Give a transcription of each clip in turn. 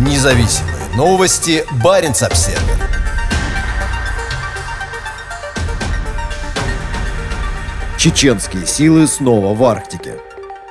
Независимые новости. Барин обсерва Чеченские силы снова в Арктике.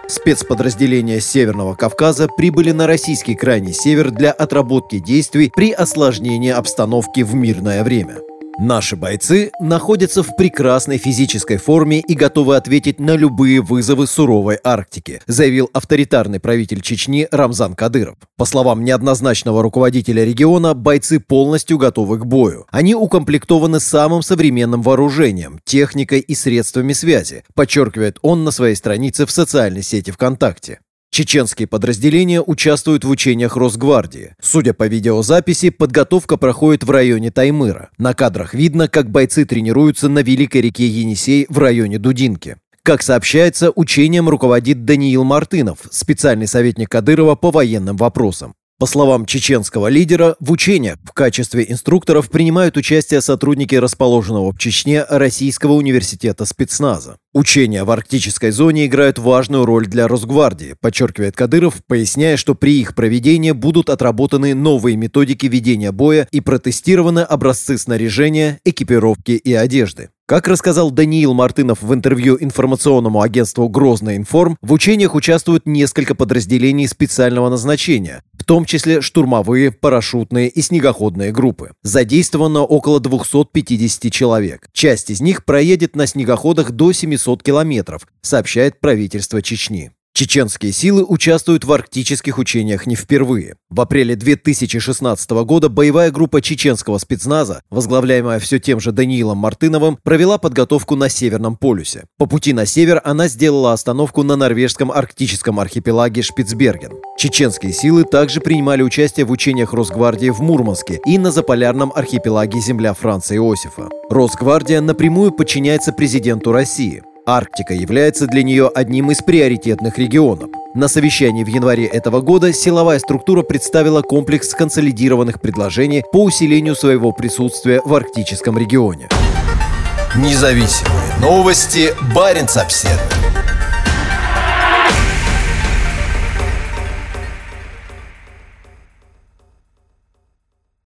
Спецподразделения Северного Кавказа прибыли на российский крайний север для отработки действий при осложнении обстановки в мирное время – Наши бойцы находятся в прекрасной физической форме и готовы ответить на любые вызовы суровой Арктики, заявил авторитарный правитель Чечни Рамзан Кадыров. По словам неоднозначного руководителя региона, бойцы полностью готовы к бою. Они укомплектованы самым современным вооружением, техникой и средствами связи, подчеркивает он на своей странице в социальной сети ВКонтакте. Чеченские подразделения участвуют в учениях Росгвардии. Судя по видеозаписи, подготовка проходит в районе Таймыра. На кадрах видно, как бойцы тренируются на Великой реке Енисей в районе Дудинки. Как сообщается, учением руководит Даниил Мартынов, специальный советник Кадырова по военным вопросам. По словам чеченского лидера, в учениях в качестве инструкторов принимают участие сотрудники расположенного в Чечне Российского университета спецназа. Учения в арктической зоне играют важную роль для Росгвардии, подчеркивает Кадыров, поясняя, что при их проведении будут отработаны новые методики ведения боя и протестированы образцы снаряжения, экипировки и одежды. Как рассказал Даниил Мартынов в интервью информационному агентству «Грозный информ», в учениях участвуют несколько подразделений специального назначения, в том числе штурмовые, парашютные и снегоходные группы. Задействовано около 250 человек. Часть из них проедет на снегоходах до 700 километров, сообщает правительство Чечни. Чеченские силы участвуют в арктических учениях не впервые. В апреле 2016 года боевая группа чеченского спецназа, возглавляемая все тем же Даниилом Мартыновым, провела подготовку на Северном полюсе. По пути на север она сделала остановку на норвежском арктическом архипелаге Шпицберген. Чеченские силы также принимали участие в учениях Росгвардии в Мурманске и на заполярном архипелаге земля Франца Иосифа. Росгвардия напрямую подчиняется президенту России. Арктика является для нее одним из приоритетных регионов. На совещании в январе этого года силовая структура представила комплекс консолидированных предложений по усилению своего присутствия в арктическом регионе. Независимые новости. Барин обседный.